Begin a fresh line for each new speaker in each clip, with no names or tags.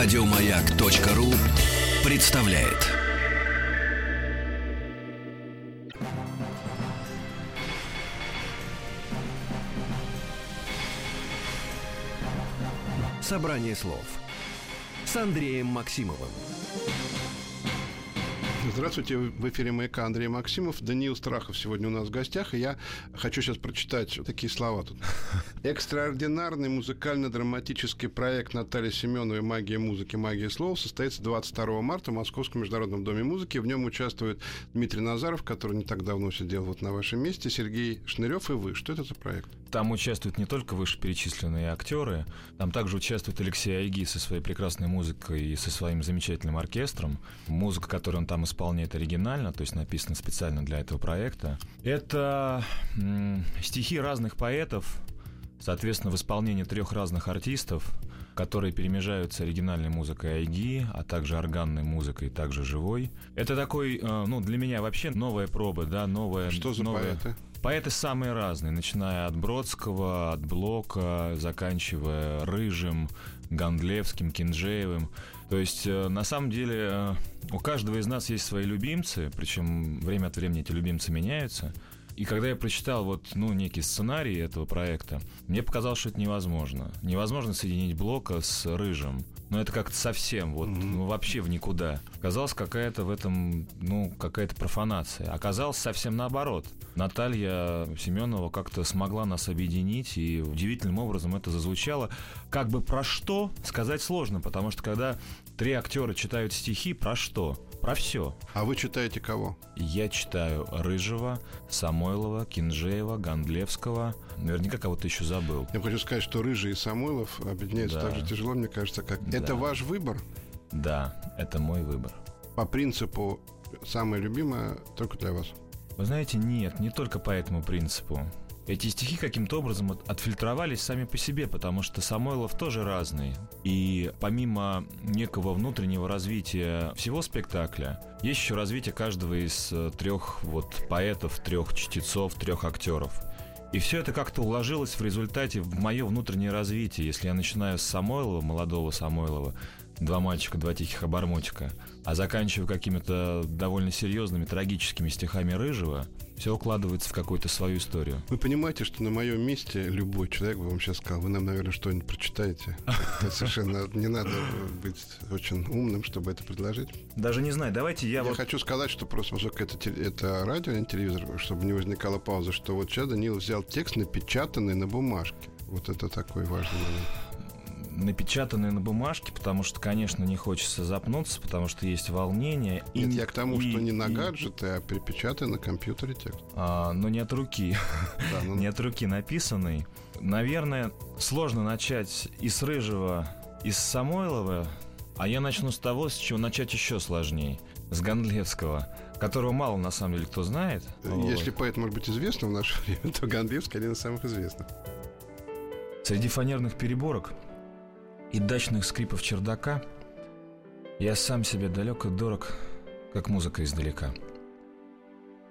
Радиомаяк.ру представляет. Собрание слов с Андреем Максимовым.
Здравствуйте, в эфире «Маяка» Андрей Максимов. Даниил Страхов сегодня у нас в гостях, и я хочу сейчас прочитать такие слова тут. Экстраординарный музыкально-драматический проект Натальи Семеновой «Магия музыки, магия слов» состоится 22 марта в Московском международном доме музыки. В нем участвует Дмитрий Назаров, который не так давно сидел вот на вашем месте, Сергей Шнырев и вы. Что это за проект?
Там участвуют не только вышеперечисленные актеры, там также участвует Алексей Айги со своей прекрасной музыкой и со своим замечательным оркестром. Музыка, которую он там исполняет оригинально, то есть написана специально для этого проекта. Это стихи разных поэтов, соответственно, в исполнении трех разных артистов, которые перемежаются оригинальной музыкой Айги, а также органной музыкой, также живой. Это такой, э, ну, для меня вообще новая проба, да, новая...
Что за
новая...
поэты?
Поэты самые разные, начиная от Бродского, от Блока, заканчивая Рыжим, Гандлевским, Кинжеевым. То есть, э, на самом деле, э, у каждого из нас есть свои любимцы, причем время от времени эти любимцы меняются. И когда я прочитал вот, ну, некий сценарий этого проекта, мне показалось, что это невозможно. Невозможно соединить Блока с Рыжим. Но это как-то совсем, вот, ну, вообще в никуда. Оказалось, какая-то в этом, ну, какая-то профанация. Оказалось, совсем наоборот. Наталья Семенова как-то смогла нас объединить, и удивительным образом это зазвучало. Как бы про что, сказать сложно, потому что когда три актера читают стихи, про что? Про все.
А вы читаете кого?
Я читаю Рыжего, Самойлова, Кинжеева, Гандлевского. Наверняка кого-то еще забыл.
Я хочу сказать, что Рыжий и Самойлов объединяются
Да.
так же тяжело, мне кажется, как...
Да.
Это ваш выбор?
Да, это мой выбор.
По принципу самое любимое только для вас.
Вы знаете, нет, не только по этому принципу. Эти стихи каким-то образом от- отфильтровались сами по себе, потому что Самойлов тоже разный. И помимо некого внутреннего развития всего спектакля, есть еще развитие каждого из э, трех вот поэтов, трех чтецов, трех актеров. И все это как-то уложилось в результате в мое внутреннее развитие. Если я начинаю с Самойлова, молодого Самойлова, два мальчика, два тихих обормотика, а заканчиваю какими-то довольно серьезными, трагическими стихами Рыжего, все укладывается в какую-то свою историю.
Вы понимаете, что на моем месте любой человек бы вам сейчас сказал, вы нам, наверное, что-нибудь прочитаете. Это совершенно не надо быть очень умным, чтобы это предложить.
Даже не знаю, давайте я,
Я
вот...
хочу сказать, что просто поскольку это, это радио, а не телевизор, чтобы не возникала пауза, что вот сейчас Данил взял текст, напечатанный на бумажке. Вот это такой важный момент.
Напечатанные на бумажке, потому что, конечно, не хочется запнуться, потому что есть волнение. и-
Нет, я к тому,
и-
что не на
и-
гаджеты, а перепечатанный на компьютере текст.
а, но не от руки.
Да, ну,
не от руки написанный. Наверное, сложно начать и с Рыжего, и с Самойлова, а я начну с того, с чего начать еще сложнее. С Гондлевского, которого мало на самом деле кто знает. Вот.
Если поэт может быть известным в наше время, то Гандевский один из самых известных.
Среди фанерных переборок и дачных скрипов чердака я сам себе далек и дорог, как музыка издалека.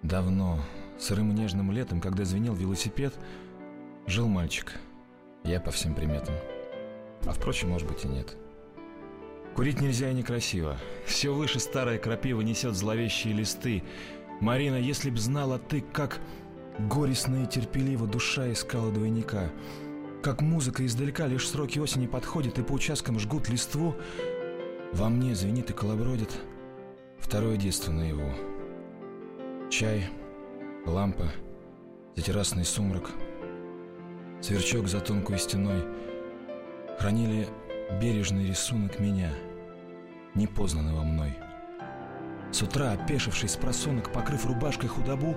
Давно, сырым и нежным летом, когда звенел велосипед, жил мальчик. Я по всем приметам. А впрочем, может быть и нет. Курить нельзя и некрасиво. Все выше старая крапива несет зловещие листы. Марина, если б знала ты, как горестно и терпеливо душа искала двойника, как музыка издалека лишь сроки осени подходят и по участкам жгут листву, во мне звенит и колобродит второе детство наяву. Чай, лампа, за террасный сумрак, сверчок за тонкой стеной хранили бережный рисунок меня, непознанного мной. С утра, опешивший с просонок, покрыв рубашкой худобу,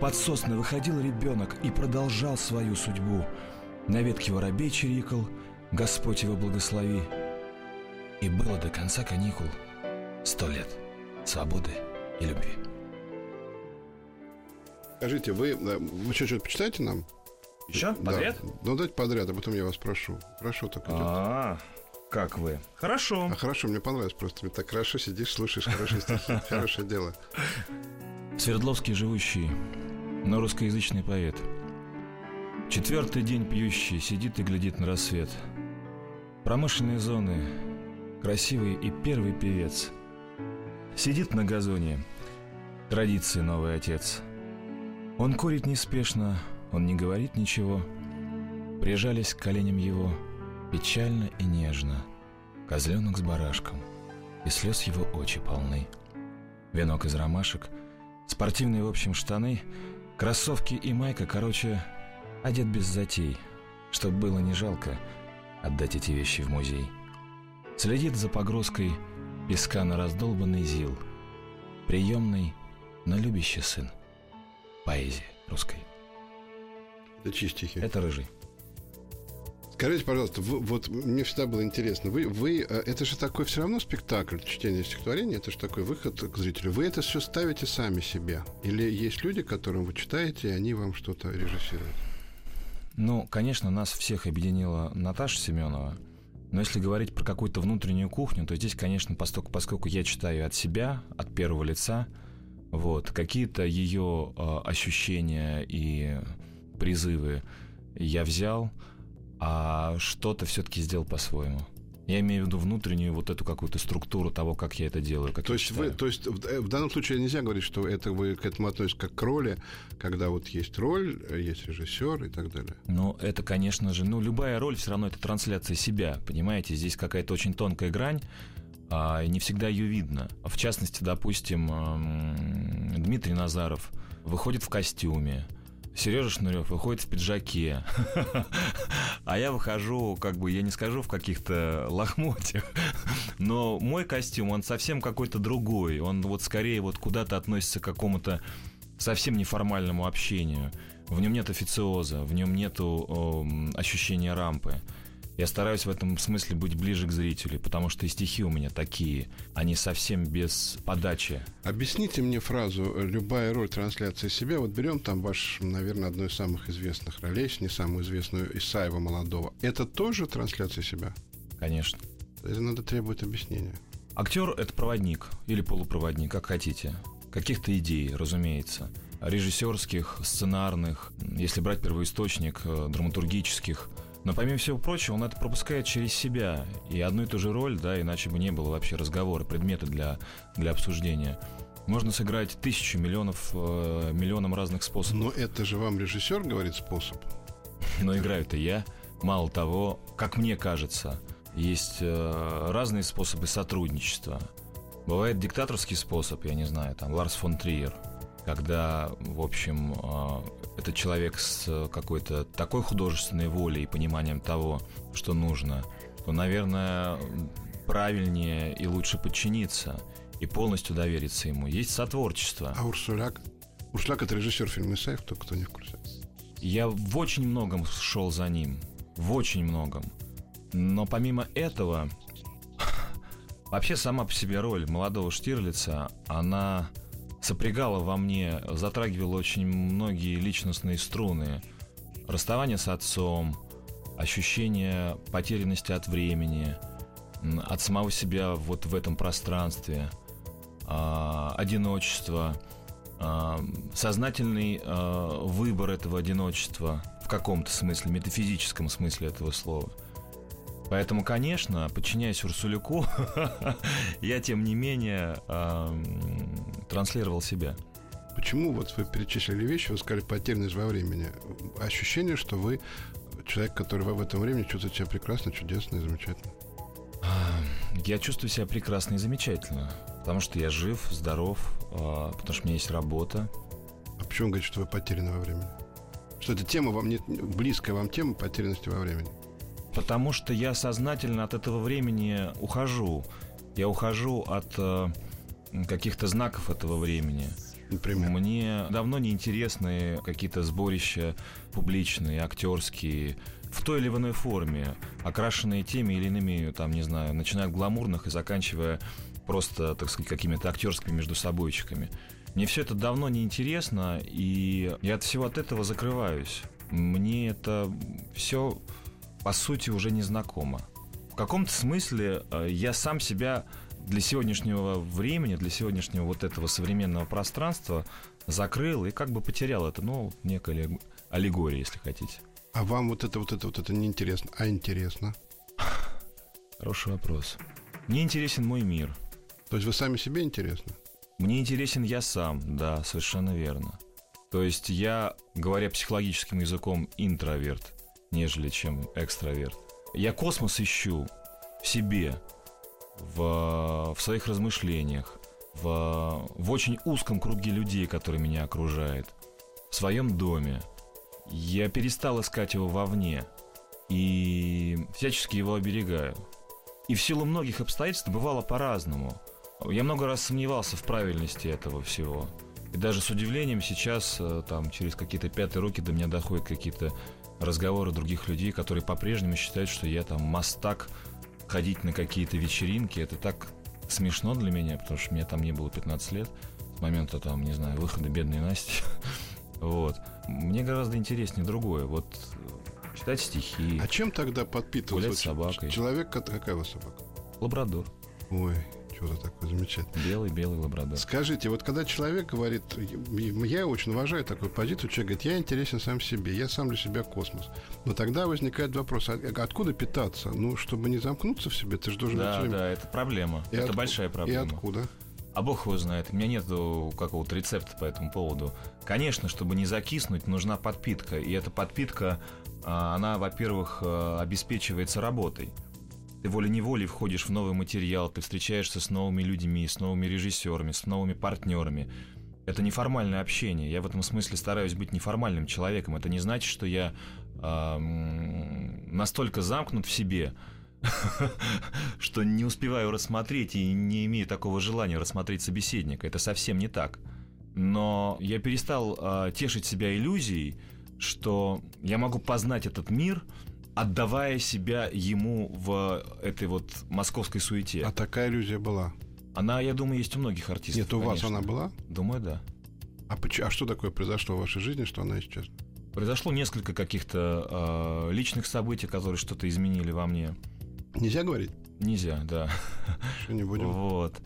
под сосны выходил ребенок и продолжал свою судьбу. На ветке воробей чирикал, Господь его благослови. И было до конца каникул сто лет свободы и любви.
Скажите, вы, э, вы что, что-то почитаете нам?
Еще?
Да.
Подряд?
Ну, дайте подряд, а потом я вас прошу. Прошу так идет.
А, как вы? Хорошо.
А хорошо, мне понравилось просто. Ты так хорошо сидишь, слушаешь хорошие стихи. Хорошее дело.
Свердловский живущий, но русскоязычный поэт. Четвертый день пьющий сидит и глядит на рассвет. Промышленные зоны, красивый и первый певец. Сидит на газоне, традиции новый отец. Он курит неспешно, он не говорит ничего. Прижались к коленям его печально и нежно. Козленок с барашком, и слез его очи полны. Венок из ромашек, спортивные, в общем, штаны, кроссовки и майка, короче, одет без затей, чтоб было не жалко отдать эти вещи в музей. Следит за погрузкой песка на раздолбанный зил. Приемный, но любящий сын. Поэзия русской.
Это чистики.
Это рыжий.
Скажите, пожалуйста, вы, вот мне всегда было интересно, вы, вы, э, это же такой все равно спектакль, чтение стихотворения, это же такой выход к зрителю. Вы это все ставите сами себе? Или есть люди, которым вы читаете, и они вам что-то режиссируют?
Ну, конечно, нас всех объединила Наташа Семенова. Но если говорить про какую-то внутреннюю кухню, то здесь, конечно, поскольку, поскольку я читаю от себя, от первого лица, вот, какие-то ее э, ощущения и призывы я взял, а что-то все-таки сделал по-своему. Я имею в виду внутреннюю вот эту какую-то структуру того, как я это делаю. Как
то, есть вы, то есть в, э, в данном случае нельзя говорить, что это вы к этому относитесь как к роли, когда вот есть роль, есть режиссер и так далее.
Ну, это, конечно же, ну, любая роль все равно это трансляция себя, понимаете? Здесь какая-то очень тонкая грань, а, и не всегда ее видно. В частности, допустим, Дмитрий Назаров выходит в костюме, Сережа Шнурев выходит в пиджаке, а я выхожу, как бы, я не скажу, в каких-то лохмотьях, но мой костюм, он совсем какой-то другой, он вот скорее вот куда-то относится к какому-то совсем неформальному общению. В нем нет официоза, в нем нету э, ощущения рампы. Я стараюсь в этом смысле быть ближе к зрителю, потому что и стихи у меня такие, они совсем без подачи.
Объясните мне фразу «любая роль трансляции себя». Вот берем там ваш, наверное, одну из самых известных ролей, если не самую известную, Исаева молодого. Это тоже трансляция себя?
Конечно.
Это надо требовать объяснения.
Актер — это проводник или полупроводник, как хотите. Каких-то идей, разумеется. Режиссерских, сценарных, если брать первоисточник, э, драматургических — но помимо всего прочего, он это пропускает через себя. И одну и ту же роль, да, иначе бы не было вообще разговора, предмета для, для обсуждения. Можно сыграть тысячу миллионов, э, миллионом разных способов.
Но это же вам режиссер говорит способ.
Но играю-то я. Мало того, как мне кажется, есть э, разные способы сотрудничества. Бывает диктаторский способ, я не знаю, там Ларс фон Триер, когда, в общем, э, это человек с какой-то такой художественной волей и пониманием того, что нужно, то, наверное, правильнее и лучше подчиниться и полностью довериться ему. Есть сотворчество.
А Урсуляк? Урсуляк — это режиссер фильма «Исаев», кто, кто не в курсе.
Я в очень многом шел за ним. В очень многом. Но помимо этого, вообще сама по себе роль молодого Штирлица, она сопрягала во мне, затрагивала очень многие личностные струны. Расставание с отцом, ощущение потерянности от времени, от самого себя вот в этом пространстве, э, одиночество, э, сознательный э, выбор этого одиночества в каком-то смысле, метафизическом смысле этого слова – Поэтому, конечно, подчиняясь Урсулюку, я, тем не менее, транслировал себя.
Почему вот вы перечислили вещи, вы сказали потерянность во времени? Ощущение, что вы человек, который в этом времени чувствует себя прекрасно, чудесно и замечательно.
Я чувствую себя прекрасно и замечательно, потому что я жив, здоров, а, потому что у меня есть работа.
А почему вы говорите, что вы потеряны во времени? Что эта тема вам не близкая вам тема потерянности во времени?
Потому что я сознательно от этого времени ухожу. Я ухожу от э, каких-то знаков этого времени.
Например?
Мне давно не интересны какие-то сборища публичные, актерские, в той или иной форме, окрашенные теми или иными, там, не знаю, начиная от гламурных и заканчивая просто, так сказать, какими-то актерскими между собойчиками. Мне все это давно не интересно, и я от всего от этого закрываюсь. Мне это все по сути, уже не знакома. В каком-то смысле э, я сам себя для сегодняшнего времени, для сегодняшнего вот этого современного пространства закрыл и как бы потерял это, ну, некая аллегория, если хотите.
А вам вот это, вот это, вот это не интересно, а интересно?
Хороший вопрос. Мне интересен мой мир.
То есть вы сами себе интересны?
Мне интересен я сам, да, совершенно верно. То есть я, говоря психологическим языком, интроверт, нежели чем экстраверт. Я космос ищу в себе, в, в своих размышлениях, в, в очень узком круге людей, которые меня окружают, в своем доме. Я перестал искать его вовне и всячески его оберегаю. И в силу многих обстоятельств бывало по-разному. Я много раз сомневался в правильности этого всего. И даже с удивлением сейчас, э, там, через какие-то пятые руки до меня доходят какие-то разговоры других людей, которые по-прежнему считают, что я там мастак, ходить на какие-то вечеринки. Это так смешно для меня, потому что мне там не было 15 лет с момента, там, не знаю, выхода «Бедной Насти». Вот. Мне гораздо интереснее другое. Вот читать стихи.
А чем тогда подпитываться?
Гулять с собакой.
Человек, какая у вас собака?
Лабрадор.
Ой, что-то такое замечательное.
Белый, белый лабрадор.
Скажите, вот когда человек говорит, я очень уважаю такую позицию, человек говорит, я интересен сам себе, я сам для себя космос. Но тогда возникает вопрос, а откуда питаться? Ну, чтобы не замкнуться в себе, ты же должен...
Да, да, это проблема.
И
это
от...
большая проблема.
И откуда?
А бог его знает. У меня нет какого-то рецепта по этому поводу. Конечно, чтобы не закиснуть, нужна подпитка. И эта подпитка, а, она, во-первых, а, обеспечивается работой. Ты волей-неволей входишь в новый материал, ты встречаешься с новыми людьми, с новыми режиссерами, с новыми партнерами. Это неформальное общение. Я в этом смысле стараюсь быть неформальным человеком. Это не значит, что я э, настолько замкнут в себе, что не успеваю рассмотреть и не имею такого желания рассмотреть собеседника. Это совсем не так. Но я перестал э, тешить себя иллюзией, что я могу познать этот мир, отдавая себя ему в этой вот московской суете.
А такая иллюзия была?
Она, я думаю, есть у многих артистов.
Нет, у конечно. вас она была?
Думаю, да.
А, почему, а что такое произошло в вашей жизни, что она исчезла?
Произошло несколько каких-то э, личных событий, которые что-то изменили во мне.
Нельзя говорить?
Нельзя, да.
Что не будем?
Вот.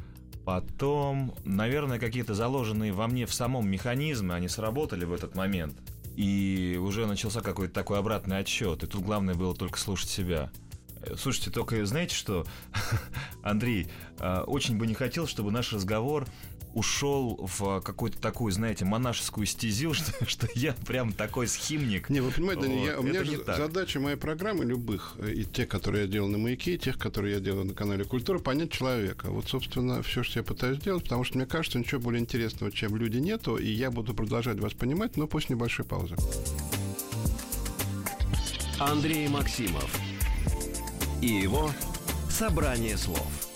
Потом, наверное, какие-то заложенные во мне в самом механизмы, они сработали в этот момент. И уже начался какой-то такой обратный отсчет. И тут главное было только слушать себя. Э, слушайте, только знаете что, Андрей, э, очень бы не хотел, чтобы наш разговор ушел в какую-то такую, знаете, монашескую стезю, что, что я прям такой схимник.
Не, вы понимаете, вот. я, у меня же задача моей программы любых, э, и те, которые я делал на «Маяке», и тех, которые я делал на канале «Культура», понять человека. Вот, собственно, все, что я пытаюсь сделать, потому что мне кажется, ничего более интересного, чем люди нету, и я буду продолжать вас понимать, но после небольшой паузы.
Андрей Максимов и его «Собрание слов».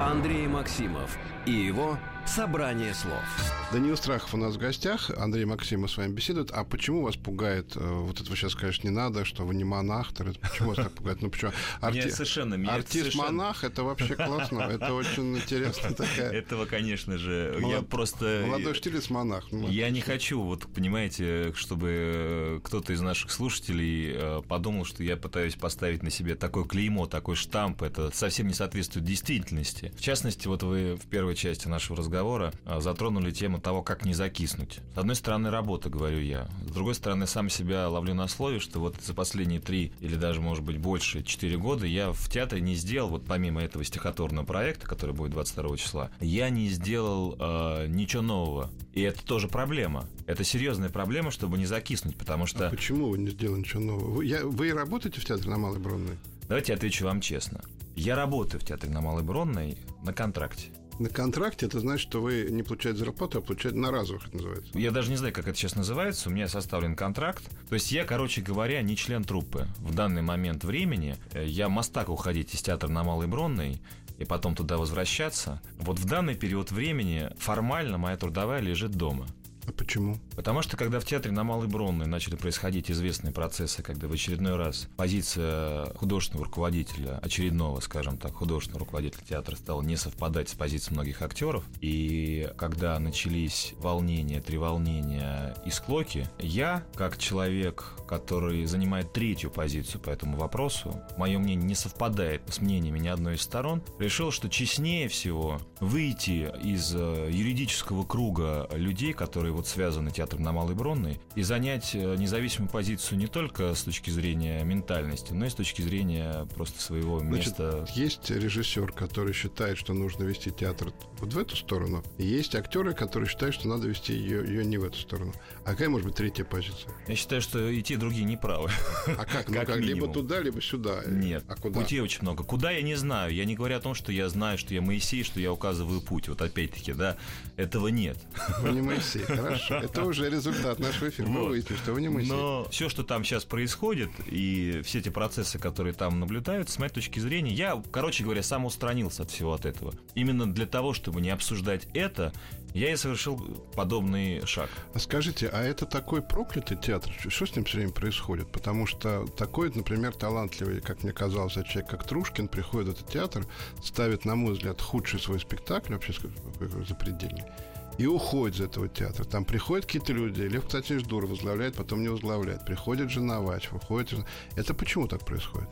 Андрей Максимов и его «Собрание слов».
Даниил Страхов у нас в гостях, Андрей Максимов с вами беседует. А почему вас пугает, э, вот это вы сейчас, конечно, не надо, что вы не монах, почему вас так пугает? Ну, почему?
Арти... Меня совершенно... Меня
Артист-монах, это вообще классно, это очень интересно такая...
Этого, конечно же, я просто...
Молодой штилец-монах.
Ну, я не хочу, вот, понимаете, чтобы кто-то из наших слушателей э, подумал, что я пытаюсь поставить на себе такое клеймо, такой штамп, это совсем не соответствует действительности. В частности, вот вы в первой части нашего разговора э, затронули тему тему того, как не закиснуть. С одной стороны, работа, говорю я. С другой стороны, сам себя ловлю на слове, что вот за последние три или даже, может быть, больше, четыре года я в театре не сделал, вот помимо этого стихотворного проекта, который будет 22 числа, я не сделал э, ничего нового. И это тоже проблема. Это серьезная проблема, чтобы не закиснуть, потому что...
А почему вы не сделали ничего нового? Вы, я, вы работаете в театре на Малой Бронной?
Давайте я отвечу вам честно. Я работаю в театре на Малой Бронной на контракте
на контракте, это значит, что вы не получаете зарплату, а получаете на разовых, это называется.
Я даже не знаю, как это сейчас называется. У меня составлен контракт. То есть я, короче говоря, не член труппы. В данный момент времени э, я мастак уходить из театра на Малой Бронной и потом туда возвращаться. Вот в данный период времени формально моя трудовая лежит дома.
А почему?
Потому что когда в театре на Малой Бронной начали происходить известные процессы, когда в очередной раз позиция художественного руководителя, очередного, скажем так, художественного руководителя театра стала не совпадать с позицией многих актеров, и когда начались волнения, треволнения и склоки, я, как человек, который занимает третью позицию по этому вопросу, мое мнение не совпадает с мнениями ни одной из сторон, решил, что честнее всего выйти из э, юридического круга людей, которые вот связаны театром на Малой Бронной, и занять э, независимую позицию не только с точки зрения ментальности, но и с точки зрения просто своего
Значит,
места.
есть режиссер, который считает, что нужно вести театр вот в эту сторону, и есть актеры, которые считают, что надо вести ее, ее не в эту сторону. А какая может быть третья позиция?
Я считаю, что и те, и другие неправы.
А как? Ну
Как
как, либо туда, либо сюда.
Нет,
А куда?
путей очень много. Куда я не знаю. Я не говорю о том, что я знаю, что я Моисей, что я указываю путь. Вот опять-таки, да, этого нет.
Вы не Моисей, хорошо. Это уже результат нашего эфира. Мы выяснили, что вы не Моисей.
Но все, что там сейчас происходит, и все эти процессы, которые там наблюдаются, с моей точки зрения, я, короче говоря, сам устранился от всего от этого. Именно для того, чтобы не обсуждать это, я и совершил подобный шаг.
А скажите, а это такой проклятый театр? Что с ним все время происходит? Потому что такой, например, талантливый, как мне казалось, человек, как Трушкин, приходит в этот театр, ставит, на мой взгляд, худший свой спектакль, вообще запредельный, и уходит из этого театра. Там приходят какие-то люди, Лев Константинович Дур возглавляет, потом не возглавляет. Приходит жена Вач, уходит. Это почему так происходит?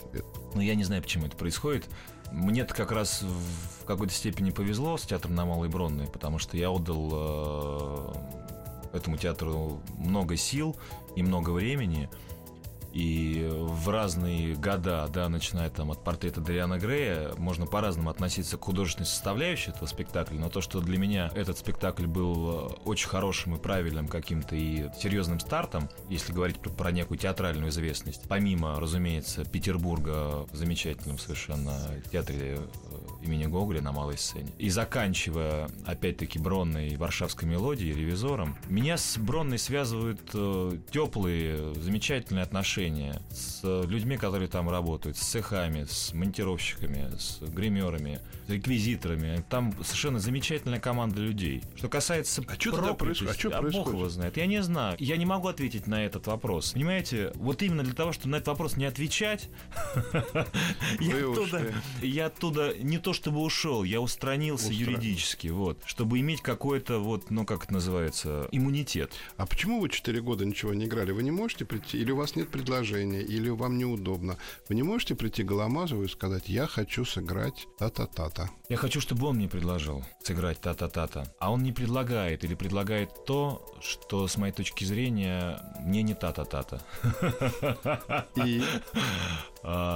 Но я не знаю, почему это происходит. Мне-то как раз в какой-то степени повезло с театром на Малой Бронной, потому что я отдал э, этому театру много сил и много времени. И в разные года, да, начиная там от портрета Дариана Грея, можно по-разному относиться к художественной составляющей этого спектакля, но то, что для меня этот спектакль был э, очень хорошим и правильным каким-то и серьезным стартом, если говорить про, про некую театральную известность, помимо, разумеется, Петербурга в замечательном совершенно театре э, имени Гоголя на малой сцене, и заканчивая, опять-таки, Бронной Варшавской мелодией, ревизором, меня с Бронной связывают э, теплые, замечательные отношения с людьми, которые там работают, с цехами, с монтировщиками, с гримерами, с реквизиторами. Там совершенно замечательная команда людей. Что касается
А чё тогда происходит? А чё
а бог
происходит?
его знает. Я не знаю. Я не могу ответить на этот вопрос. Понимаете, вот именно для того, чтобы на этот вопрос не отвечать, оттуда, я оттуда не то чтобы ушел, я устранился
Устранился.
юридически, вот, чтобы иметь какой-то вот, ну как это называется, иммунитет.
А почему вы 4 года ничего не играли? Вы не можете прийти, или у вас нет предложения, или вам неудобно. Вы не можете прийти к Голомазову и сказать, я хочу сыграть та-та-та-та.
Я хочу, чтобы он мне предложил сыграть та-та-та-та. А он не предлагает или предлагает то, что, с моей точки зрения, мне не та-та-та-та.
И,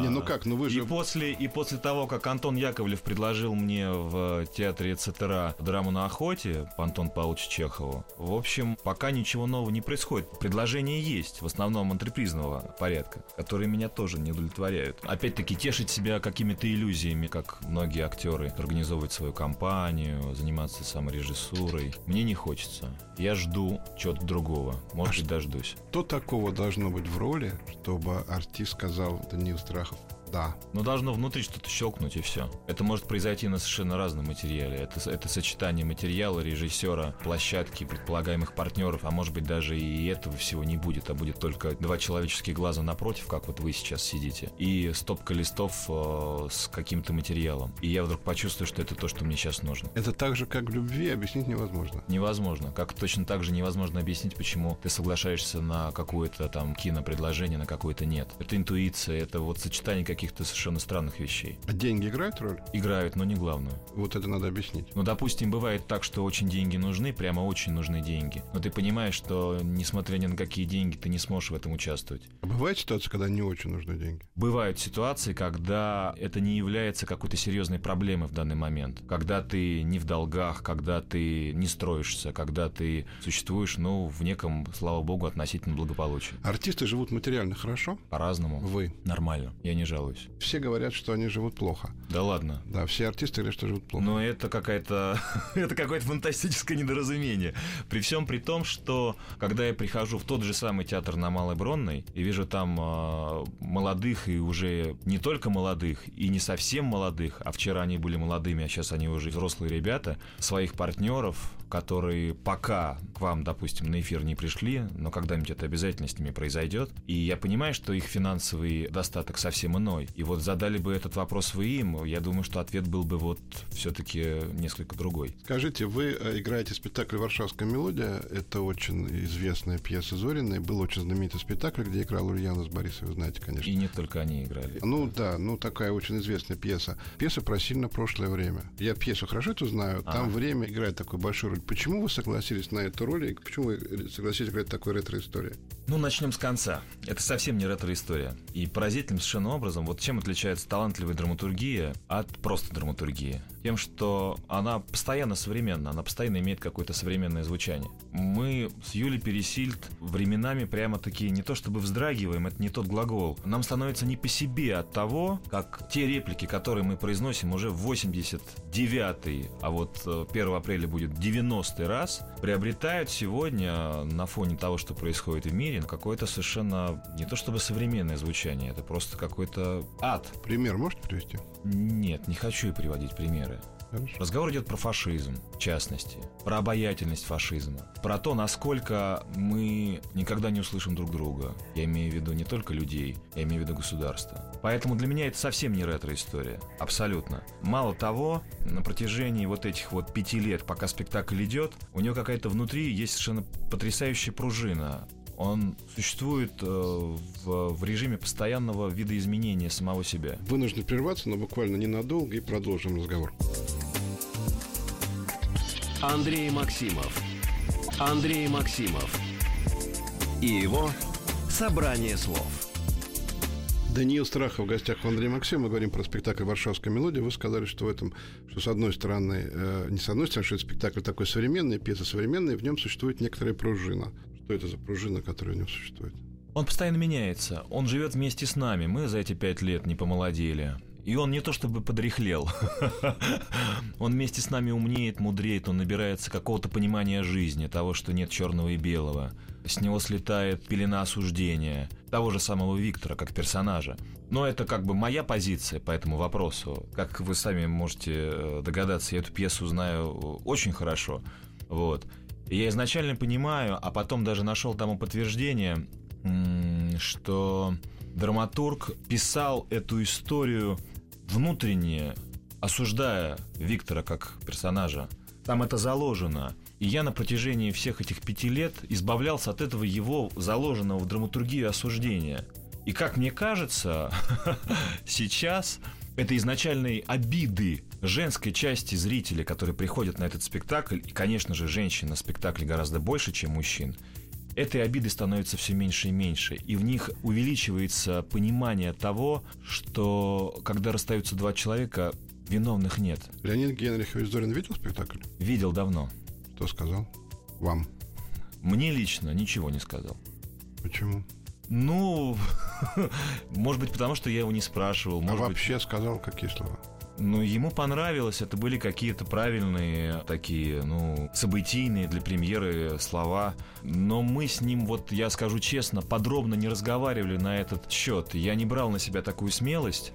не, ну как, ну вы
И
же...
после, и после того, как Антон Яковлев предложил мне в театре ЦТРА драму на охоте по Антону Павловичу Чехову, в общем, пока ничего нового не происходит. Предложения есть, в основном антрепризного порядка, которые меня тоже не удовлетворяют. Опять-таки, тешить себя какими-то иллюзиями, как многие актеры, организовывать свою компанию, заниматься саморежиссурой, мне не хочется. Я жду чего-то другого. Может быть, дождусь.
Что такого должно быть в роли, чтобы артист сказал Даниил Страхов, да.
Но должно внутри что-то щелкнуть и все. Это может произойти на совершенно разном материале. Это, это сочетание материала, режиссера, площадки, предполагаемых партнеров, а может быть даже и этого всего не будет, а будет только два человеческие глаза напротив, как вот вы сейчас сидите, и стопка листов э, с каким-то материалом. И я вдруг почувствую, что это то, что мне сейчас нужно.
Это так же, как в любви, объяснить невозможно.
Невозможно. Как точно так же невозможно объяснить, почему ты соглашаешься на какое-то там кинопредложение, на какое-то нет. Это интуиция, это вот сочетание каких-то совершенно странных вещей.
А деньги играют роль?
Играют, но не главную.
Вот это надо объяснить.
Ну, допустим, бывает так, что очень деньги нужны, прямо очень нужны деньги. Но ты понимаешь, что, несмотря ни на какие деньги, ты не сможешь в этом участвовать.
А бывает ситуация, когда не очень нужны деньги?
Бывают ситуации, когда это не является какой-то серьезной проблемой в данный момент. Когда ты не в долгах, когда ты не строишься, когда ты существуешь, ну, в неком, слава богу, относительно благополучии.
Артисты живут материально хорошо?
По-разному.
Вы.
Нормально. Я не жалуюсь.
Все говорят, что они живут плохо.
Да ладно.
Да, все артисты говорят, что живут плохо.
Но это какая-то это какое-то фантастическое недоразумение. При всем при том, что когда я прихожу в тот же самый театр на Малой Бронной и вижу там э, молодых и уже не только молодых и не совсем молодых, а вчера они были молодыми, а сейчас они уже взрослые ребята, своих партнеров, которые пока к вам, допустим, на эфир не пришли, но когда-нибудь это обязательно с ними произойдет. И я понимаю, что их финансовый достаток совсем иной. И вот задали бы этот вопрос вы им, я думаю, что ответ был бы вот все-таки несколько другой.
Скажите, вы э, играете спектакль «Варшавская мелодия». Это очень известная пьеса Зориной. Был очень знаменитый спектакль, где играл Ульяна с Борисовой, вы знаете, конечно.
И не только они играли.
Ну да, ну такая очень известная пьеса. Пьеса про сильно прошлое время. Я пьесу хорошо эту знаю, там а. время играет такую большую роль. Почему вы согласились на эту роль и почему вы согласились играть такой ретро-истории?
Ну, начнем с конца. Это совсем не ретро-история. И поразительным совершенно образом, вот чем отличается талантливая драматургия от просто драматургии? Тем, что она постоянно современна, она постоянно имеет какое-то современное звучание. Мы с Юлей Пересильд временами прямо такие не то чтобы вздрагиваем, это не тот глагол. Нам становится не по себе от того, как те реплики, которые мы произносим уже в 89-й, а вот 1 э, апреля будет 90-й раз, приобретают сегодня на фоне того, что происходит в мире, какое-то совершенно не то чтобы современное звучание, это просто какой-то ад.
Пример можете привести?
Нет, не хочу приводить примеры.
Хорошо.
Разговор идет про фашизм, в частности, про обаятельность фашизма, про то, насколько мы никогда не услышим друг друга. Я имею в виду не только людей, я имею в виду государство. Поэтому для меня это совсем не ретро-история. Абсолютно. Мало того, на протяжении вот этих вот пяти лет, пока спектакль идет, у него какая-то внутри есть совершенно потрясающая пружина он существует э, в, в режиме постоянного видоизменения самого себя.
Вынужден прерваться, но буквально ненадолго и продолжим разговор.
Андрей Максимов. Андрей Максимов. И его «Собрание слов».
Даниил Страхов в гостях у Андрея Максима. Мы говорим про спектакль «Варшавская мелодия». Вы сказали, что в этом, что с одной стороны, э, не с одной стороны, что это спектакль такой современный, пьеса современная, и в нем существует некоторая пружина. Что это за пружина, которая в нем существует?
Он постоянно меняется. Он живет вместе с нами. Мы за эти пять лет не помолодели. И он не то чтобы подрехлел. он вместе с нами умнеет, мудреет, он набирается какого-то понимания жизни, того, что нет черного и белого. С него слетает пелена осуждения, того же самого Виктора, как персонажа. Но это как бы моя позиция по этому вопросу. Как вы сами можете э, догадаться, я эту пьесу знаю очень хорошо. Вот. Я изначально понимаю, а потом даже нашел тому подтверждение, что драматург писал эту историю внутренне, осуждая Виктора как персонажа. Там это заложено. И я на протяжении всех этих пяти лет избавлялся от этого его заложенного в драматургию осуждения. И как мне кажется, сейчас этой изначальной обиды женской части зрителей, которые приходят на этот спектакль, и, конечно же, женщин на спектакле гораздо больше, чем мужчин, этой обиды становится все меньше и меньше, и в них увеличивается понимание того, что когда расстаются два человека, виновных нет.
Леонид Генрихович Зорин видел спектакль?
Видел давно.
Что сказал? Вам?
Мне лично ничего не сказал.
Почему?
Ну, может быть, потому что я его не спрашивал. А может
вообще
быть...
сказал какие слова?
Ну, ему понравилось, это были какие-то правильные такие, ну, событийные для премьеры слова. Но мы с ним, вот я скажу честно, подробно не разговаривали на этот счет. Я не брал на себя такую смелость,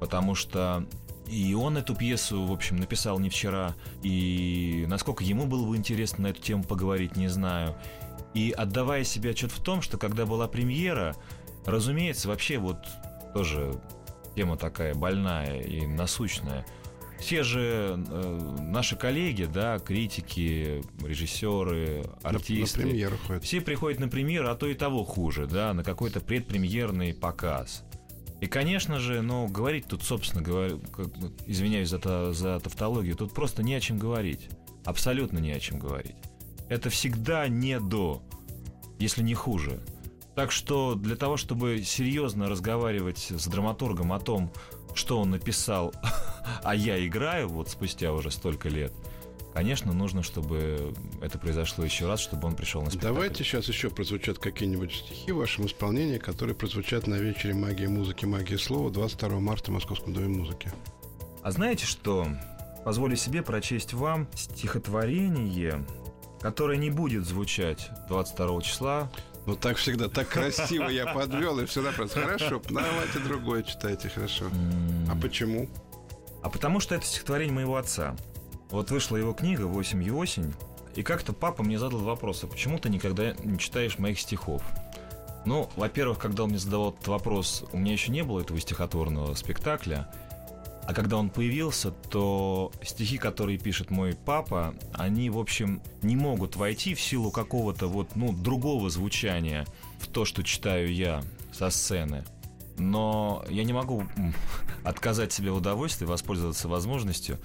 потому что и он эту пьесу, в общем, написал не вчера. И насколько ему было бы интересно на эту тему поговорить, не знаю. И отдавая себе отчет в том, что когда была премьера, разумеется, вообще вот тоже тема такая больная и насущная. Все же э, наши коллеги, да, критики, режиссеры, артисты,
на, на ходят.
все приходят на премьеру, а то и того хуже, да, на какой-то предпремьерный показ. И, конечно же, ну, говорить тут, собственно говоря, как, извиняюсь за, за тавтологию, тут просто не о чем говорить. Абсолютно не о чем говорить. Это всегда не до, если не хуже. Так что для того, чтобы серьезно разговаривать с драматургом о том, что он написал, а я играю вот спустя уже столько лет, конечно, нужно, чтобы это произошло еще раз, чтобы он пришел на спектакль.
Давайте сейчас еще прозвучат какие-нибудь стихи в вашем исполнении, которые прозвучат на вечере магии музыки, магии слова 22 марта в Московском доме музыки.
А знаете что? Позволю себе прочесть вам стихотворение, которое не будет звучать 22 числа,
ну так всегда, так красиво я подвел, и всегда просто хорошо, давайте другое читайте, хорошо. А почему?
А потому что это стихотворение моего отца. Вот вышла его книга «Восемь и осень», и как-то папа мне задал вопрос, а почему ты никогда не читаешь моих стихов? Ну, во-первых, когда он мне задавал этот вопрос, у меня еще не было этого стихотворного спектакля, А когда он появился, то стихи, которые пишет мой папа, они, в общем, не могут войти в силу какого-то вот, ну, другого звучания в то, что читаю я со сцены. Но я не могу отказать себе в удовольствии, воспользоваться возможностью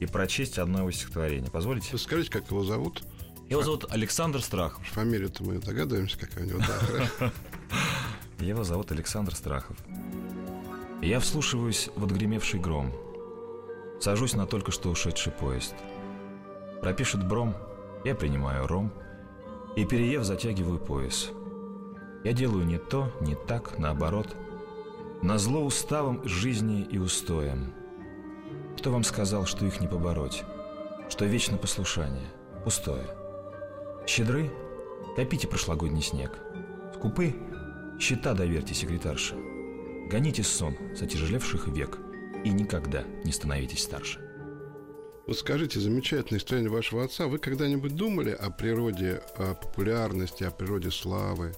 и прочесть одно его стихотворение. Позволите?
Вы скажите, как его зовут?
Его зовут Александр Страхов.
Фамилию-то мы догадываемся, какая у него.
Его зовут Александр Страхов. Я вслушиваюсь в отгремевший гром. Сажусь на только что ушедший поезд. Пропишет бром, я принимаю ром. И, переев, затягиваю пояс. Я делаю не то, не так, наоборот. На зло уставом жизни и устоям. Кто вам сказал, что их не побороть? Что вечно послушание, пустое. Щедры? Копите прошлогодний снег. Скупы? Счета доверьте секретарше. Гоните сон с отяжелевших век и никогда не становитесь старше.
Вот скажите, замечательная история вашего отца. Вы когда-нибудь думали о природе о популярности, о природе славы?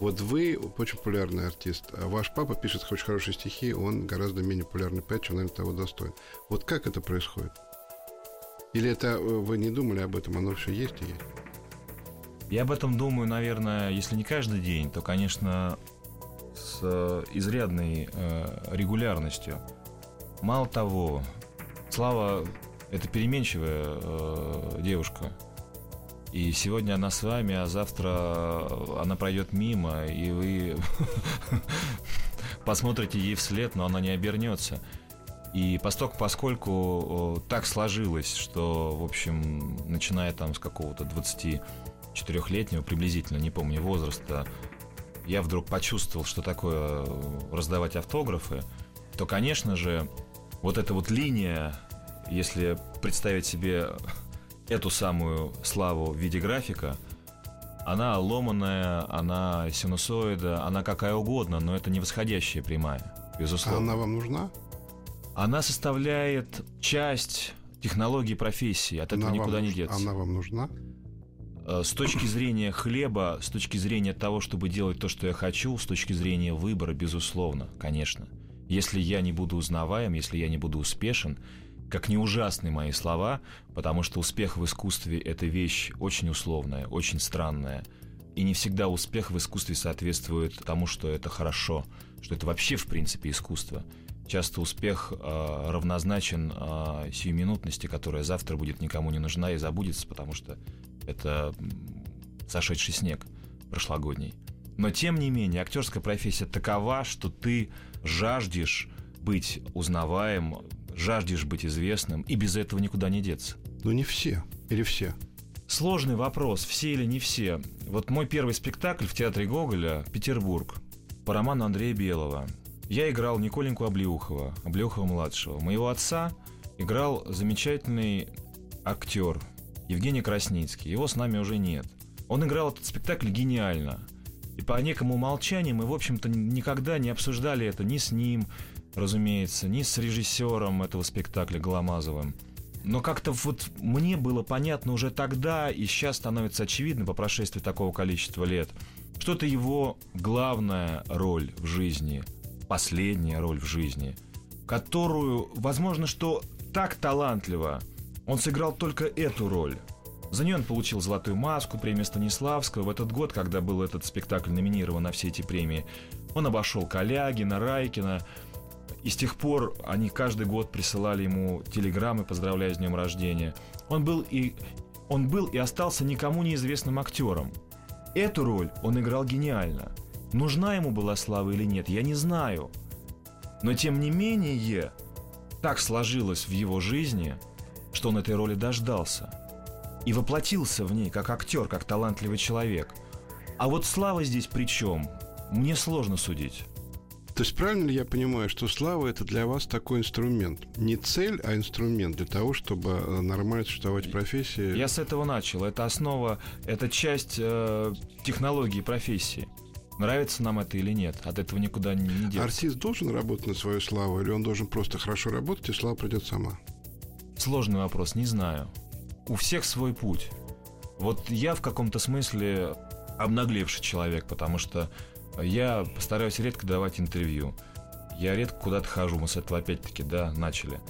Вот вы очень популярный артист, а ваш папа пишет очень хорошие стихи, он гораздо менее популярный поэт, чем, наверное, того достоин. Вот как это происходит? Или это э, вы не думали об этом, оно все есть и есть?
Я об этом думаю, наверное, если не каждый день, то, конечно, с э, изрядной э, регулярностью. Мало того, Слава – это переменчивая э, девушка. И сегодня она с вами, а завтра она пройдет мимо, и вы посмотрите ей вслед, но она не обернется. И поскольку, поскольку так сложилось, что, в общем, начиная там с какого-то 24-летнего приблизительно, не помню возраста, я вдруг почувствовал, что такое раздавать автографы, то, конечно же, вот эта вот линия, если представить себе эту самую славу в виде графика, она ломаная, она синусоида, она какая угодно, но это не восходящая прямая, безусловно.
А она вам нужна?
Она составляет часть технологии профессии, от этого
она
никуда
вам,
не деться.
Она вам нужна?
Э, с точки зрения хлеба, с точки зрения того, чтобы делать то, что я хочу, с точки зрения выбора, безусловно, конечно. Если я не буду узнаваем, если я не буду успешен, как не ужасны мои слова, потому что успех в искусстве – это вещь очень условная, очень странная. И не всегда успех в искусстве соответствует тому, что это хорошо, что это вообще, в принципе, искусство. Часто успех э, равнозначен э, сиюминутности, которая завтра будет никому не нужна и забудется, потому что это сошедший снег прошлогодний. Но тем не менее, актерская профессия такова, что ты жаждешь быть узнаваем, жаждешь быть известным, и без этого никуда не деться.
Но не все. Или все?
Сложный вопрос, все или не все. Вот мой первый спектакль в театре Гоголя «Петербург» по роману Андрея Белого. Я играл Николеньку Облеухова, Облеухова-младшего. Моего отца играл замечательный актер Евгений Красницкий. Его с нами уже нет. Он играл этот спектакль гениально. И по некому умолчанию мы, в общем-то, никогда не обсуждали это ни с ним, разумеется, ни с режиссером этого спектакля Голомазовым. Но как-то вот мне было понятно уже тогда, и сейчас становится очевидно по прошествии такого количества лет, что это его главная роль в жизни, последняя роль в жизни, которую, возможно, что так талантливо – он сыграл только эту роль. За нее он получил «Золотую маску», премию Станиславского. В этот год, когда был этот спектакль номинирован на все эти премии, он обошел Калягина, Райкина. И с тех пор они каждый год присылали ему телеграммы, поздравляя с днем рождения. Он был и, он был и остался никому неизвестным актером. Эту роль он играл гениально. Нужна ему была слава или нет, я не знаю. Но тем не менее, так сложилось в его жизни – что он этой роли дождался и воплотился в ней как актер, как талантливый человек. А вот слава здесь при чем? Мне сложно судить.
То есть правильно ли я понимаю, что слава это для вас такой инструмент? Не цель, а инструмент для того, чтобы э, нормально существовать в профессии?
Я с этого начал. Это основа, это часть э, технологии профессии. Нравится нам это или нет, от этого никуда не, не деться.
Артист должен работать на свою славу, или он должен просто хорошо работать, и слава придет сама?
Сложный вопрос, не знаю. У всех свой путь. Вот я в каком-то смысле обнаглевший человек, потому что я постараюсь редко давать интервью. Я редко куда-то хожу, мы с этого опять-таки, да, начали.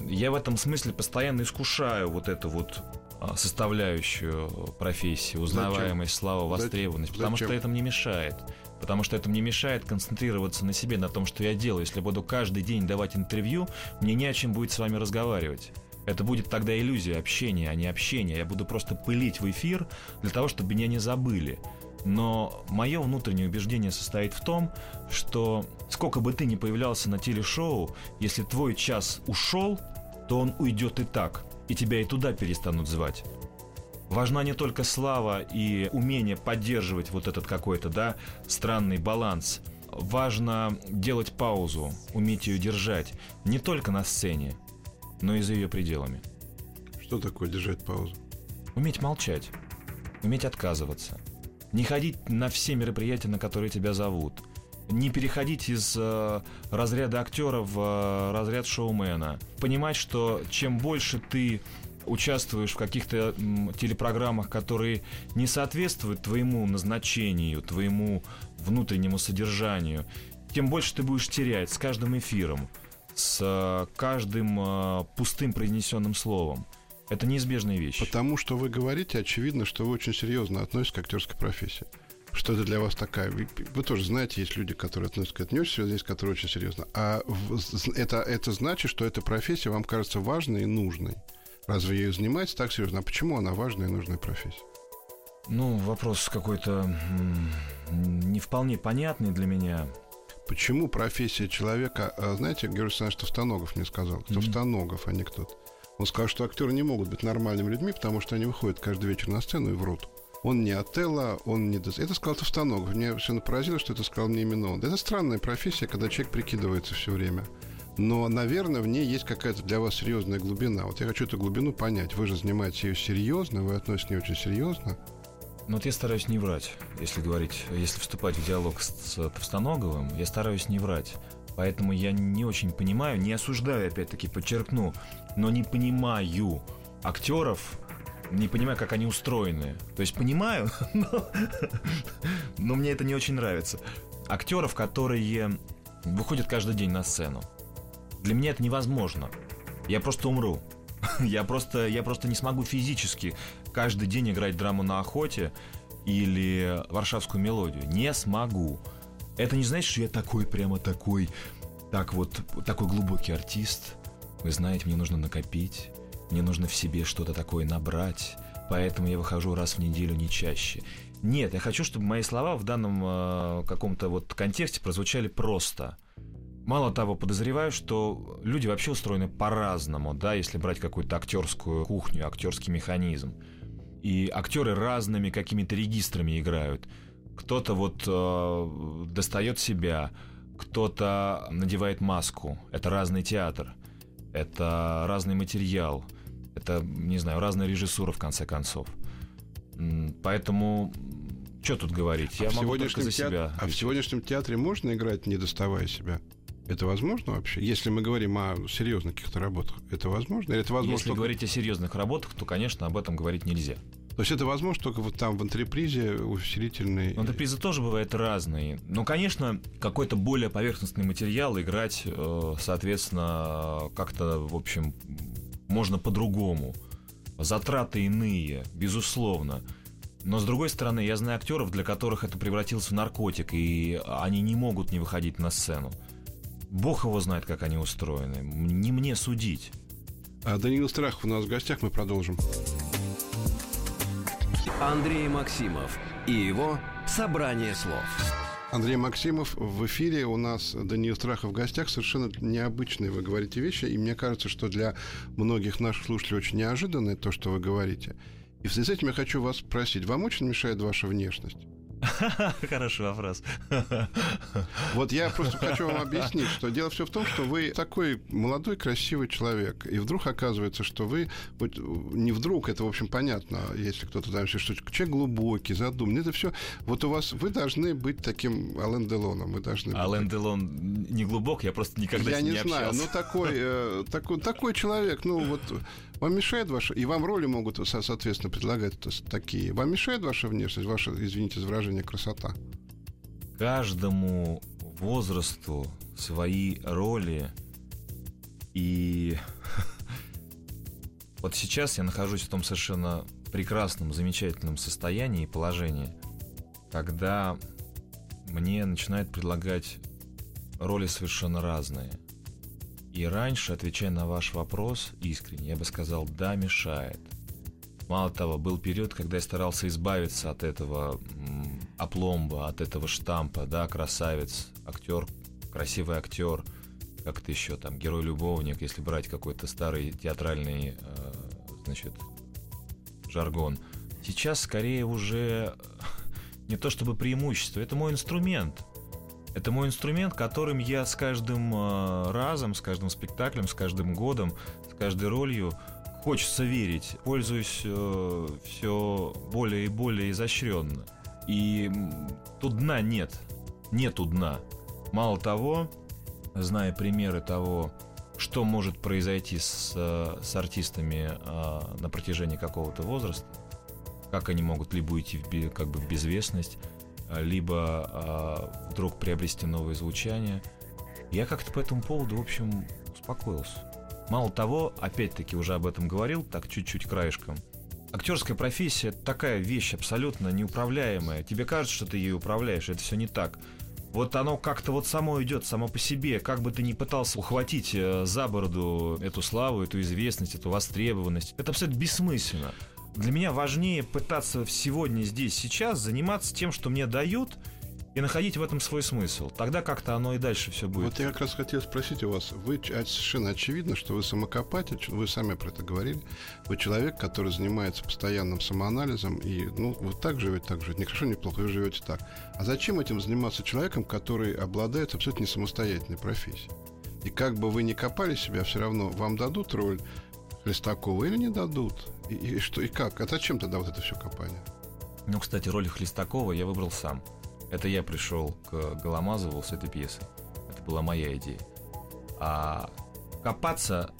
Я в этом смысле постоянно искушаю вот эту вот а, составляющую профессии, узнаваемость, Зачем? слава, востребованность, Зачем? потому что это мне мешает. Потому что это мне мешает концентрироваться на себе, на том, что я делаю. Если буду каждый день давать интервью, мне не о чем будет с вами разговаривать. Это будет тогда иллюзия общения, а не общение. Я буду просто пылить в эфир для того, чтобы меня не забыли. Но мое внутреннее убеждение состоит в том, что сколько бы ты ни появлялся на телешоу, если твой час ушел, то он уйдет и так, и тебя и туда перестанут звать. Важна не только слава и умение поддерживать вот этот какой-то, да, странный баланс. Важно делать паузу, уметь ее держать, не только на сцене, но и за ее пределами.
Что такое держать паузу?
Уметь молчать, уметь отказываться, не ходить на все мероприятия, на которые тебя зовут, не переходить из э, разряда актера в э, разряд шоумена, понимать, что чем больше ты участвуешь в каких-то телепрограммах, которые не соответствуют твоему назначению, твоему внутреннему содержанию, тем больше ты будешь терять с каждым эфиром, с э, каждым э, пустым произнесенным словом. Это неизбежная вещь.
Потому что вы говорите, очевидно, что вы очень серьезно относитесь к актерской профессии. Что это для вас такая... Вы, вы тоже знаете, есть люди, которые относятся к этому не очень серьезно, есть, которые очень серьезно. А это, это значит, что эта профессия вам кажется важной и нужной. Разве ее занимаетесь так серьезно? А почему она важная и нужная профессия?
Ну, вопрос какой-то не вполне понятный для меня.
Почему профессия человека... А, знаете, Георгий Александрович Товстоногов мне сказал. Mm-hmm. Товстоногов, а не кто-то. Он сказал, что актеры не могут быть нормальными людьми, потому что они выходят каждый вечер на сцену и врут. Он не Отелло, он не... Это сказал Товстоногов. Меня совершенно поразило, что это сказал не именно он. Это странная профессия, когда человек прикидывается все время но, наверное, в ней есть какая-то для вас серьезная глубина. Вот я хочу эту глубину понять. Вы же занимаетесь ее серьезно, вы относитесь к ней очень серьезно.
Ну вот я стараюсь не врать, если говорить, если вступать в диалог с, с Товстоноговым, я стараюсь не врать. Поэтому я не очень понимаю, не осуждаю, опять-таки, подчеркну, но не понимаю актеров, не понимаю, как они устроены. То есть понимаю, но, но мне это не очень нравится. Актеров, которые выходят каждый день на сцену. Для меня это невозможно. Я просто умру. Я просто, я просто не смогу физически каждый день играть драму на охоте или варшавскую мелодию. Не смогу. Это не значит, что я такой, прямо такой, так вот, такой глубокий артист. Вы знаете, мне нужно накопить, мне нужно в себе что-то такое набрать, поэтому я выхожу раз в неделю, не чаще. Нет, я хочу, чтобы мои слова в данном э, каком-то вот контексте прозвучали просто. Мало того, подозреваю, что люди вообще устроены по-разному, да, если брать какую-то актерскую кухню, актерский механизм. И актеры разными какими-то регистрами играют. Кто-то вот э, достает себя, кто-то надевает маску. Это разный театр, это разный материал, это, не знаю, разная режиссура, в конце концов. Поэтому что тут говорить?
Я а могу только за театр... себя. А в сегодняшнем театре можно играть, не доставая себя? Это возможно вообще? Если мы говорим о серьезных каких-то работах, это возможно? Или это возможно
Если
только...
говорить о серьезных работах, то, конечно, об этом говорить нельзя.
То есть это возможно только вот там в антрепризе усилительный...
Антрепризы тоже бывают разные. Но, конечно, какой-то более поверхностный материал играть, э, соответственно, как-то, в общем, можно по-другому. Затраты иные, безусловно. Но, с другой стороны, я знаю актеров, для которых это превратился в наркотик, и они не могут не выходить на сцену. Бог его знает, как они устроены. Не мне судить.
А Даниил Страхов у нас в гостях, мы продолжим.
Андрей Максимов и его «Собрание слов».
Андрей Максимов в эфире. У нас Даниил Страхов в гостях. Совершенно необычные вы говорите вещи. И мне кажется, что для многих наших слушателей очень неожиданное то, что вы говорите. И в связи с этим я хочу вас спросить. Вам очень мешает ваша внешность?
Хороший вопрос.
Вот я просто хочу вам объяснить, что дело все в том, что вы такой молодой, красивый человек, и вдруг оказывается, что вы, не вдруг, это, в общем, понятно, если кто-то там что человек глубокий, задуманный, это все, вот у вас, вы должны быть таким Ален Делоном, вы должны
Ален Делон не глубок, я просто никогда
я
с ним
не, не знаю,
общался.
ну такой, э, такой, такой человек, ну вот вам мешает ваша... И вам роли могут, соответственно, предлагать такие. Вам мешает ваша внешность, ваша, извините за выражение, красота?
Каждому возрасту свои роли. И вот сейчас я нахожусь в том совершенно прекрасном, замечательном состоянии и положении, когда мне начинают предлагать роли совершенно разные. И раньше, отвечая на ваш вопрос искренне, я бы сказал, да, мешает. Мало того, был период, когда я старался избавиться от этого опломба, от этого штампа, да, красавец, актер, красивый актер, как-то еще там, герой-любовник, если брать какой-то старый театральный, э, значит, жаргон. Сейчас скорее уже не то чтобы преимущество, это мой инструмент. Это мой инструмент, которым я с каждым э, разом, с каждым спектаклем, с каждым годом, с каждой ролью хочется верить, пользуюсь э, все более и более изощренно. И тут дна нет. Нету дна. Мало того, зная примеры того, что может произойти с, с артистами э, на протяжении какого-то возраста, как они могут либо уйти в, как бы в безвестность, либо э, вдруг приобрести новое звучание. Я как-то по этому поводу, в общем, успокоился. Мало того, опять-таки уже об этом говорил, так чуть-чуть краешком. Актерская профессия такая вещь абсолютно неуправляемая. Тебе кажется, что ты ее управляешь, это все не так. Вот оно как-то вот само идет, само по себе. Как бы ты ни пытался ухватить э, за бороду эту славу, эту известность, эту востребованность, это абсолютно бессмысленно. Для меня важнее пытаться сегодня, здесь, сейчас заниматься тем, что мне дают, и находить в этом свой смысл. Тогда как-то оно и дальше все будет.
Вот я как раз хотел спросить у вас. Вы совершенно очевидно, что вы самокопатель, вы сами про это говорили. Вы человек, который занимается постоянным самоанализом, и ну, вы так живете, так живете. Не хорошо, не плохо, вы живете так. А зачем этим заниматься человеком, который обладает абсолютно не самостоятельной профессией? И как бы вы ни копали себя, все равно вам дадут роль Хлестакова или не дадут? И, и что, и как? А зачем тогда вот это все копание?
Ну, кстати, роль Хлестакова я выбрал сам. Это я пришел к Голомазову с этой пьесой. Это была моя идея. А копаться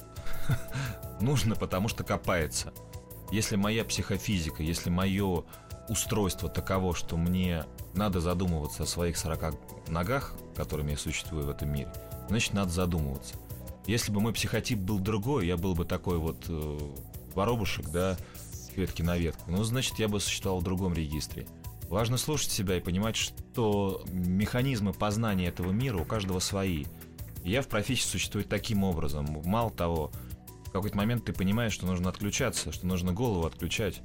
нужно, потому что копается. Если моя психофизика, если мое устройство таково, что мне надо задумываться о своих 40 ногах, которыми я существую в этом мире, значит, надо задумываться. Если бы мой психотип был другой, я был бы такой вот э, воробушек, да, ветки на ветку, ну, значит, я бы существовал в другом регистре. Важно слушать себя и понимать, что механизмы познания этого мира у каждого свои. Я в профессии существую таким образом. Мало того, в какой-то момент ты понимаешь, что нужно отключаться, что нужно голову отключать.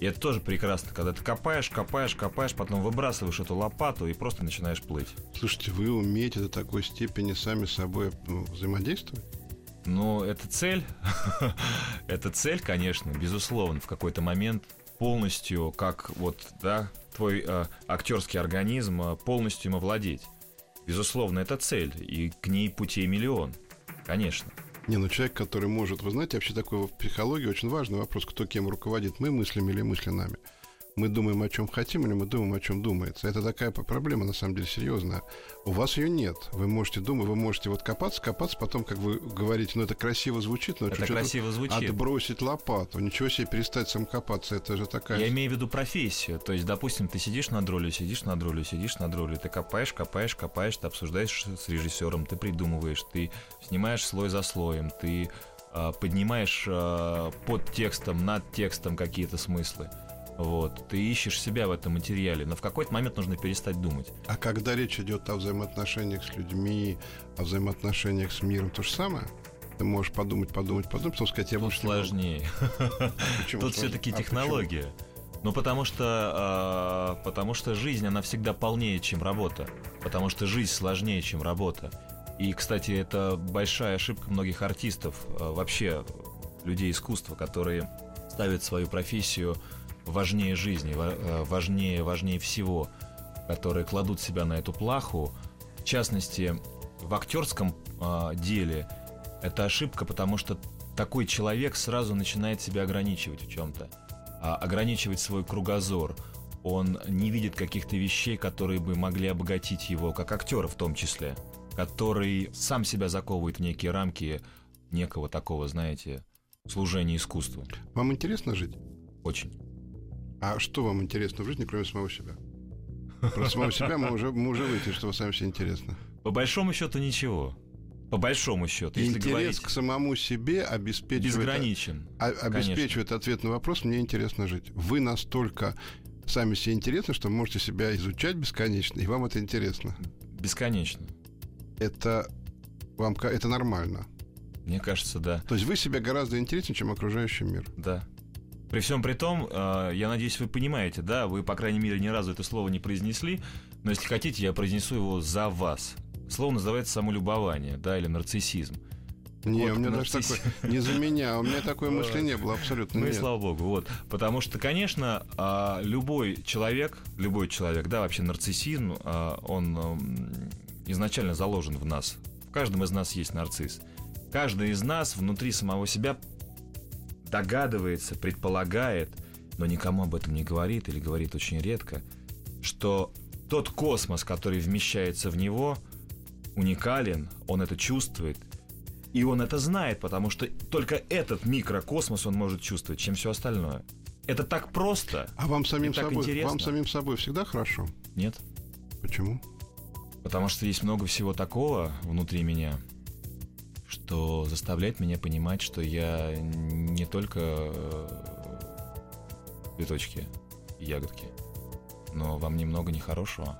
И это тоже прекрасно, когда ты копаешь, копаешь, копаешь, потом выбрасываешь эту лопату и просто начинаешь плыть.
Слушайте, вы умеете до такой степени сами с собой ну, взаимодействовать?
Ну, это цель. это цель, конечно, безусловно, в какой-то момент полностью, как вот, да, твой э, актерский организм э, полностью им овладеть. Безусловно, это цель, и к ней путей миллион. Конечно.
Не, ну человек, который может... Вы знаете, вообще такой в психологии очень важный вопрос, кто кем руководит, мы мыслями или мысли нами мы думаем, о чем хотим, или мы думаем, о чем думается. Это такая проблема, на самом деле, серьезная. У вас ее нет. Вы можете думать, вы можете вот копаться, копаться, потом, как вы говорите, ну, это красиво звучит, но
это красиво звучит.
отбросить лопату. Ничего себе, перестать сам копаться, это же такая...
Я имею в виду профессию. То есть, допустим, ты сидишь над ролью, сидишь над ролью, сидишь над ролью, ты копаешь, копаешь, копаешь, ты обсуждаешь с режиссером, ты придумываешь, ты снимаешь слой за слоем, ты э, поднимаешь э, под текстом, над текстом какие-то смыслы. Вот, ты ищешь себя в этом материале, но в какой-то момент нужно перестать думать.
А когда речь идет о взаимоотношениях с людьми, о взаимоотношениях с миром, то же самое? Ты можешь подумать, подумать, подумать, потом сказать, я
Тут
больше
сложнее. Тут все-таки а технология. Ну, потому что, э, потому что жизнь, она всегда полнее, чем работа. Потому что жизнь сложнее, чем работа. И, кстати, это большая ошибка многих артистов, э, вообще людей искусства, которые ставят свою профессию важнее жизни, э, важнее, важнее всего, которые кладут себя на эту плаху. В частности, в актерском э, деле это ошибка, потому что такой человек сразу начинает себя ограничивать в чем-то, а ограничивать свой кругозор. Он не видит каких-то вещей, которые бы могли обогатить его, как актера в том числе, который сам себя заковывает в некие рамки некого такого, знаете, служения искусству.
Вам интересно жить?
Очень.
А что вам интересно в жизни, кроме самого себя? Про самого себя мы уже, мы уже выяснили, что вы сами себе интересно.
По большому счету ничего. По большому счету,
если Интерес говорить, к самому себе обеспечивает...
Безграничен.
А, обеспечивает ответ на вопрос «мне интересно жить». Вы настолько сами себе интересны, что можете себя изучать бесконечно, и вам это интересно.
Бесконечно.
Это вам это нормально.
Мне кажется, да.
То есть вы себе гораздо интереснее, чем окружающий мир.
Да. При всем при том, э, я надеюсь, вы понимаете, да, вы, по крайней мере, ни разу это слово не произнесли, но если хотите, я произнесу его за вас. Слово называется самолюбование, да, или нарциссизм.
Не, вот, у меня нарцисс... даже такое... Не за меня, у меня такое мышление было абсолютно
Ну и слава богу, вот. Потому что, конечно, а, любой человек, любой человек, да, вообще нарциссизм, а, он изначально заложен в нас. В каждом из нас есть нарцисс. Каждый из нас внутри самого себя догадывается, предполагает, но никому об этом не говорит или говорит очень редко, что тот космос, который вмещается в него, уникален, он это чувствует, и он это знает, потому что только этот микрокосмос он может чувствовать, чем все остальное. Это так просто.
А вам самим собой, интересно. вам самим собой всегда хорошо?
Нет.
Почему?
Потому что есть много всего такого внутри меня, что заставляет меня понимать, что я не только э, цветочки и ягодки, но во мне много нехорошего.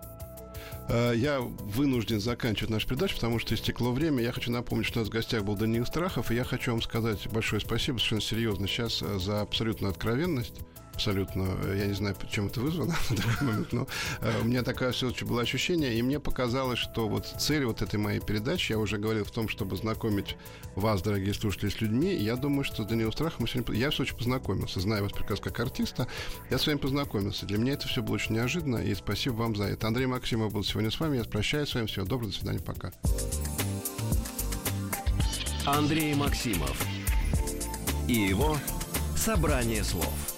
Э, я вынужден заканчивать нашу передачу, потому что истекло время. Я хочу напомнить, что у нас в гостях был Даниил Страхов, и я хочу вам сказать большое спасибо, совершенно серьезно сейчас, э, за абсолютную откровенность абсолютно. Я не знаю, чем это вызвано на данный момент, но э, у меня такое все-таки было ощущение, и мне показалось, что вот цель вот этой моей передачи, я уже говорил в том, чтобы знакомить вас, дорогие слушатели, с людьми. Я думаю, что с Даниилом Страхом мы сегодня... Я все очень познакомился, знаю вас прекрасно как артиста. Я с вами познакомился. Для меня это все было очень неожиданно, и спасибо вам за это. Андрей Максимов был сегодня с вами. Я прощаюсь с вами. Всего доброго, до свидания, пока.
Андрей Максимов и его «Собрание слов».